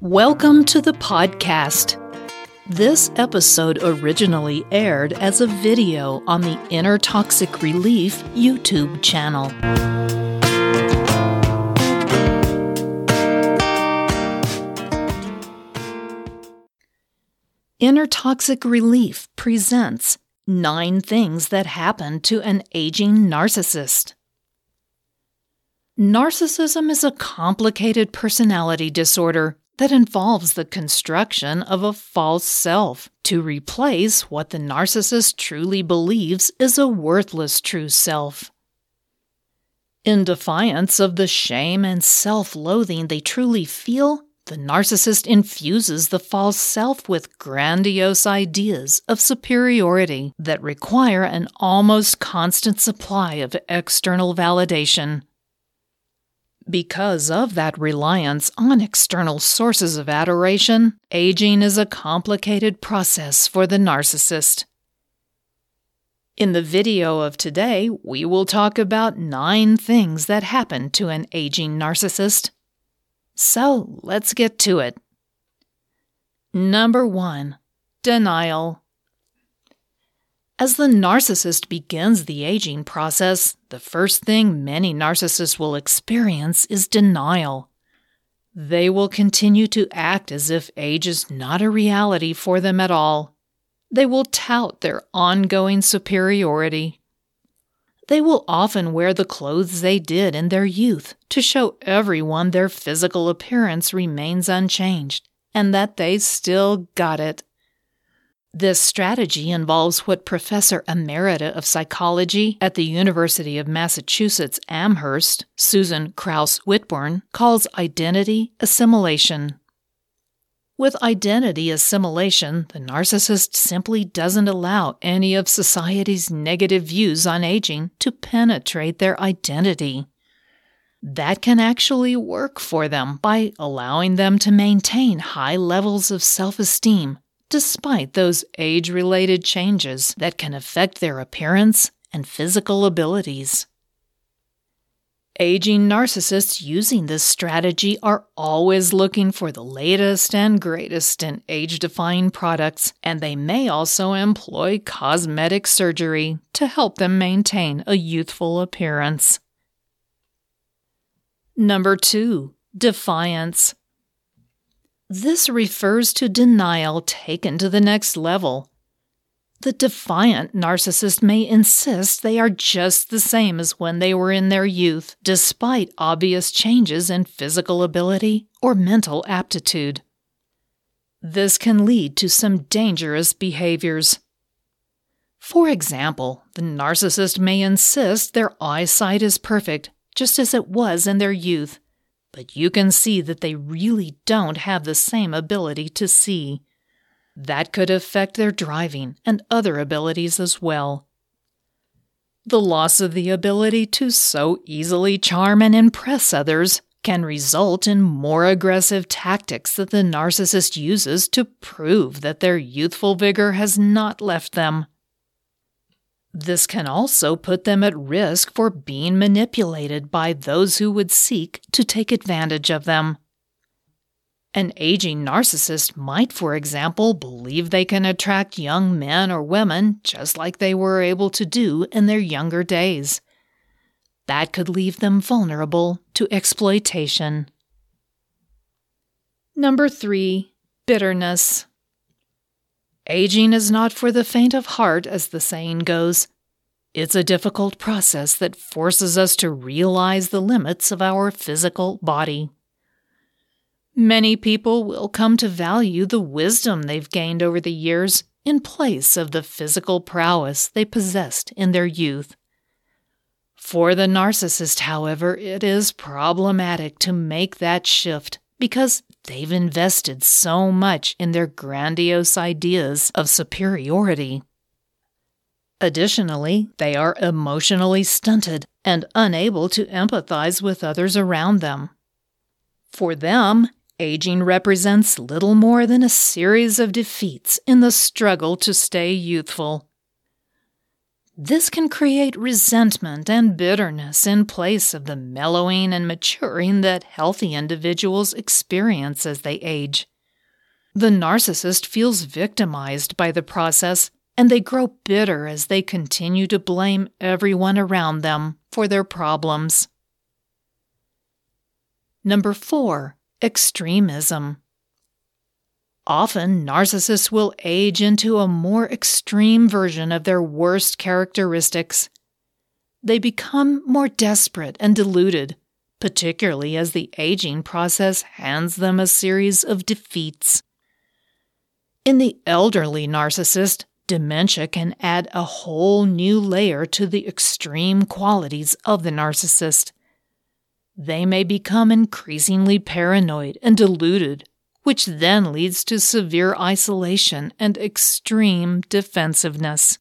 Welcome to the podcast. This episode originally aired as a video on the Inner Toxic Relief YouTube channel. Inner Toxic Relief presents Nine Things That Happen to an Aging Narcissist. Narcissism is a complicated personality disorder that involves the construction of a false self to replace what the narcissist truly believes is a worthless true self. In defiance of the shame and self loathing they truly feel, the narcissist infuses the false self with grandiose ideas of superiority that require an almost constant supply of external validation. Because of that reliance on external sources of adoration, aging is a complicated process for the narcissist. In the video of today, we will talk about nine things that happen to an aging narcissist so let's get to it. Number one, denial. As the narcissist begins the aging process, the first thing many narcissists will experience is denial. They will continue to act as if age is not a reality for them at all. They will tout their ongoing superiority they will often wear the clothes they did in their youth to show everyone their physical appearance remains unchanged and that they still got it. This strategy involves what Professor Emerita of Psychology at the University of Massachusetts Amherst, Susan Krauss Whitbourne, calls identity assimilation. With identity assimilation, the narcissist simply doesn't allow any of society's negative views on aging to penetrate their identity. That can actually work for them by allowing them to maintain high levels of self esteem despite those age related changes that can affect their appearance and physical abilities. Aging narcissists using this strategy are always looking for the latest and greatest in age defying products, and they may also employ cosmetic surgery to help them maintain a youthful appearance. Number two, defiance. This refers to denial taken to the next level. The defiant narcissist may insist they are just the same as when they were in their youth, despite obvious changes in physical ability or mental aptitude. This can lead to some dangerous behaviors. For example, the narcissist may insist their eyesight is perfect, just as it was in their youth, but you can see that they really don't have the same ability to see. That could affect their driving and other abilities as well. The loss of the ability to so easily charm and impress others can result in more aggressive tactics that the narcissist uses to prove that their youthful vigor has not left them. This can also put them at risk for being manipulated by those who would seek to take advantage of them. An aging narcissist might, for example, believe they can attract young men or women just like they were able to do in their younger days. That could leave them vulnerable to exploitation. Number three, bitterness. Aging is not for the faint of heart, as the saying goes. It's a difficult process that forces us to realize the limits of our physical body. Many people will come to value the wisdom they've gained over the years in place of the physical prowess they possessed in their youth. For the narcissist, however, it is problematic to make that shift because they've invested so much in their grandiose ideas of superiority. Additionally, they are emotionally stunted and unable to empathize with others around them. For them, Aging represents little more than a series of defeats in the struggle to stay youthful. This can create resentment and bitterness in place of the mellowing and maturing that healthy individuals experience as they age. The narcissist feels victimized by the process and they grow bitter as they continue to blame everyone around them for their problems. Number four, extremism. Often, narcissists will age into a more extreme version of their worst characteristics. They become more desperate and deluded, particularly as the aging process hands them a series of defeats. In the elderly narcissist, dementia can add a whole new layer to the extreme qualities of the narcissist. They may become increasingly paranoid and deluded which then leads to severe isolation and extreme defensiveness.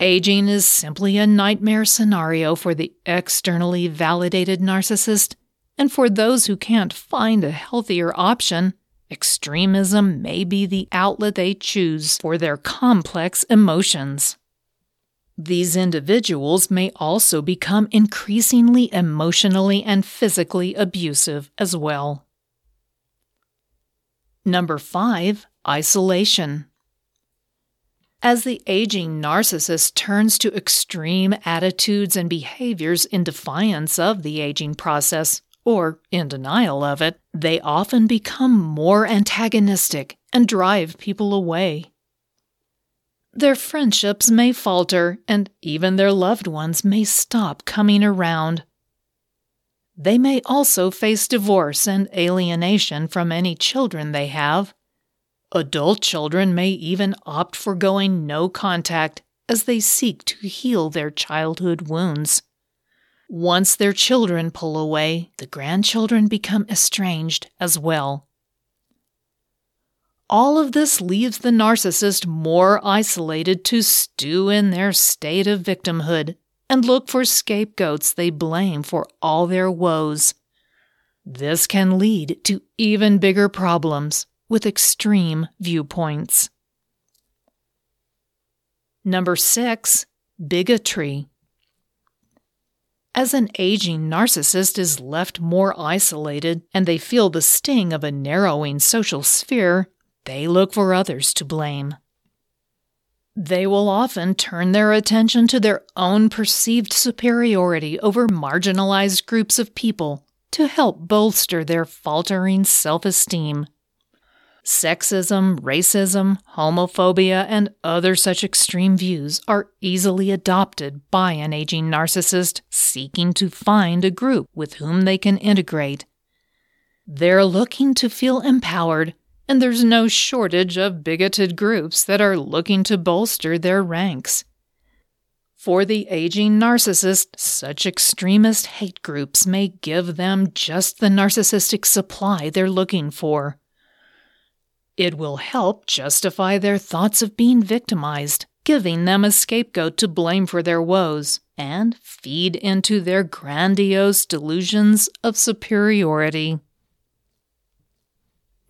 Aging is simply a nightmare scenario for the externally validated narcissist, and for those who can't find a healthier option, extremism may be the outlet they choose for their complex emotions. These individuals may also become increasingly emotionally and physically abusive as well. Number five, isolation. As the aging narcissist turns to extreme attitudes and behaviors in defiance of the aging process, or in denial of it, they often become more antagonistic and drive people away. Their friendships may falter, and even their loved ones may stop coming around. They may also face divorce and alienation from any children they have. Adult children may even opt for going no contact as they seek to heal their childhood wounds. Once their children pull away, the grandchildren become estranged as well. All of this leaves the narcissist more isolated to stew in their state of victimhood and look for scapegoats they blame for all their woes. This can lead to even bigger problems with extreme viewpoints. Number six, bigotry. As an aging narcissist is left more isolated and they feel the sting of a narrowing social sphere, they look for others to blame. They will often turn their attention to their own perceived superiority over marginalized groups of people to help bolster their faltering self esteem. Sexism, racism, homophobia, and other such extreme views are easily adopted by an aging narcissist seeking to find a group with whom they can integrate. They're looking to feel empowered and there's no shortage of bigoted groups that are looking to bolster their ranks. For the aging narcissist, such extremist hate groups may give them just the narcissistic supply they're looking for. It will help justify their thoughts of being victimized, giving them a scapegoat to blame for their woes, and feed into their grandiose delusions of superiority.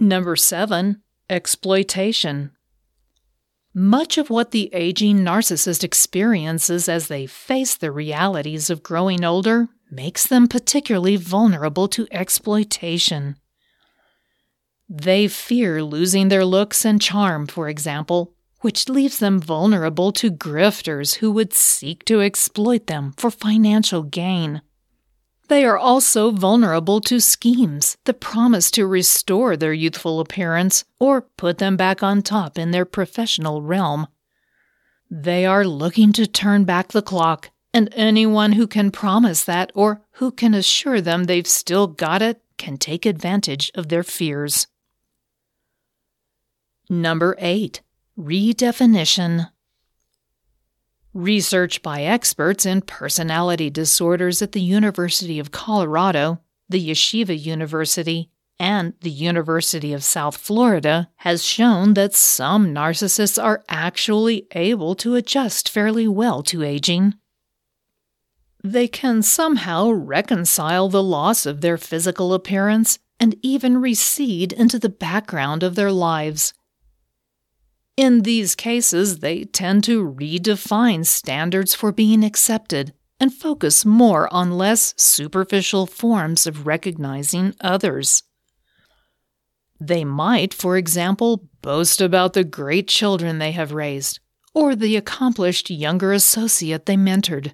Number seven, exploitation. Much of what the aging narcissist experiences as they face the realities of growing older makes them particularly vulnerable to exploitation. They fear losing their looks and charm, for example, which leaves them vulnerable to grifters who would seek to exploit them for financial gain. They are also vulnerable to schemes that promise to restore their youthful appearance or put them back on top in their professional realm. They are looking to turn back the clock, and anyone who can promise that or who can assure them they've still got it can take advantage of their fears. Number 8. Redefinition Research by experts in personality disorders at the University of Colorado, the Yeshiva University, and the University of South Florida has shown that some narcissists are actually able to adjust fairly well to aging. They can somehow reconcile the loss of their physical appearance and even recede into the background of their lives In these cases, they tend to redefine standards for being accepted and focus more on less superficial forms of recognizing others. They might, for example, boast about the great children they have raised or the accomplished younger associate they mentored.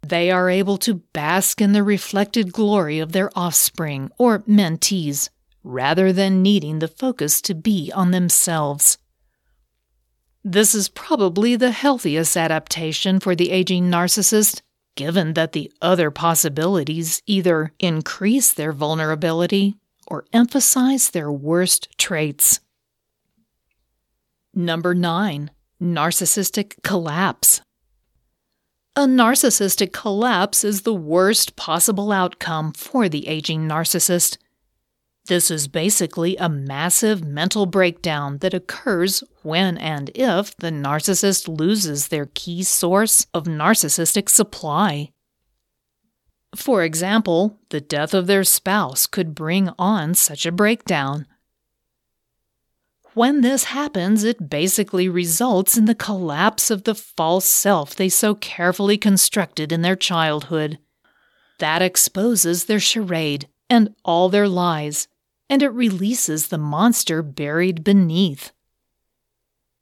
They are able to bask in the reflected glory of their offspring or mentees rather than needing the focus to be on themselves. This is probably the healthiest adaptation for the aging narcissist, given that the other possibilities either increase their vulnerability or emphasize their worst traits. Number 9. Narcissistic collapse. A narcissistic collapse is the worst possible outcome for the aging narcissist. This is basically a massive mental breakdown that occurs when and if the narcissist loses their key source of narcissistic supply. For example, the death of their spouse could bring on such a breakdown. When this happens, it basically results in the collapse of the false self they so carefully constructed in their childhood. That exposes their charade and all their lies, and it releases the monster buried beneath.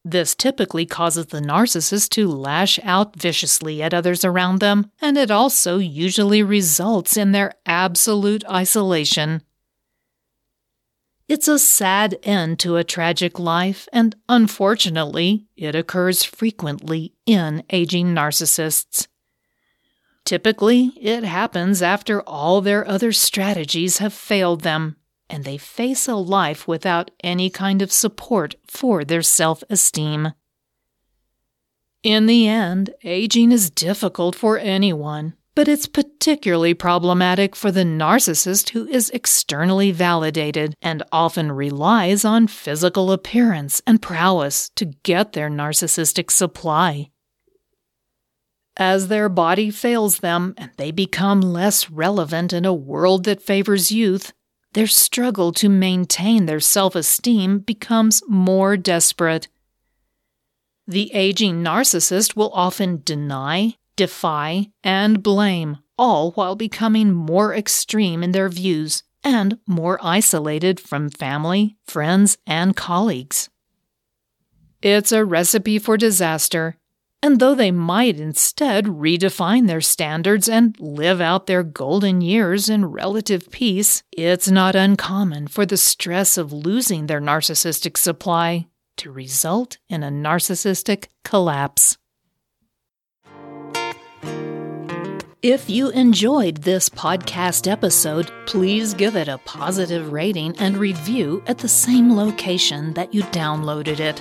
This typically causes the narcissist to lash out viciously at others around them, and it also usually results in their absolute isolation it's a sad end to a tragic life, and unfortunately, it occurs frequently in aging narcissists. Typically, it happens after all their other strategies have failed them, and they face a life without any kind of support for their self esteem. In the end, aging is difficult for anyone, but it's particularly problematic for the narcissist who is externally validated and often relies on physical appearance and prowess to get their narcissistic supply. As their body fails them and they become less relevant in a world that favors youth, their struggle to maintain their self esteem becomes more desperate. The aging narcissist will often deny, defy, and blame, all while becoming more extreme in their views and more isolated from family, friends, and colleagues. It's a recipe for disaster, and though they might instead redefine their standards and live out their golden years in relative peace, it's not uncommon for the stress of losing their narcissistic supply to result in a narcissistic collapse. If you enjoyed this podcast episode, please give it a positive rating and review at the same location that you downloaded it.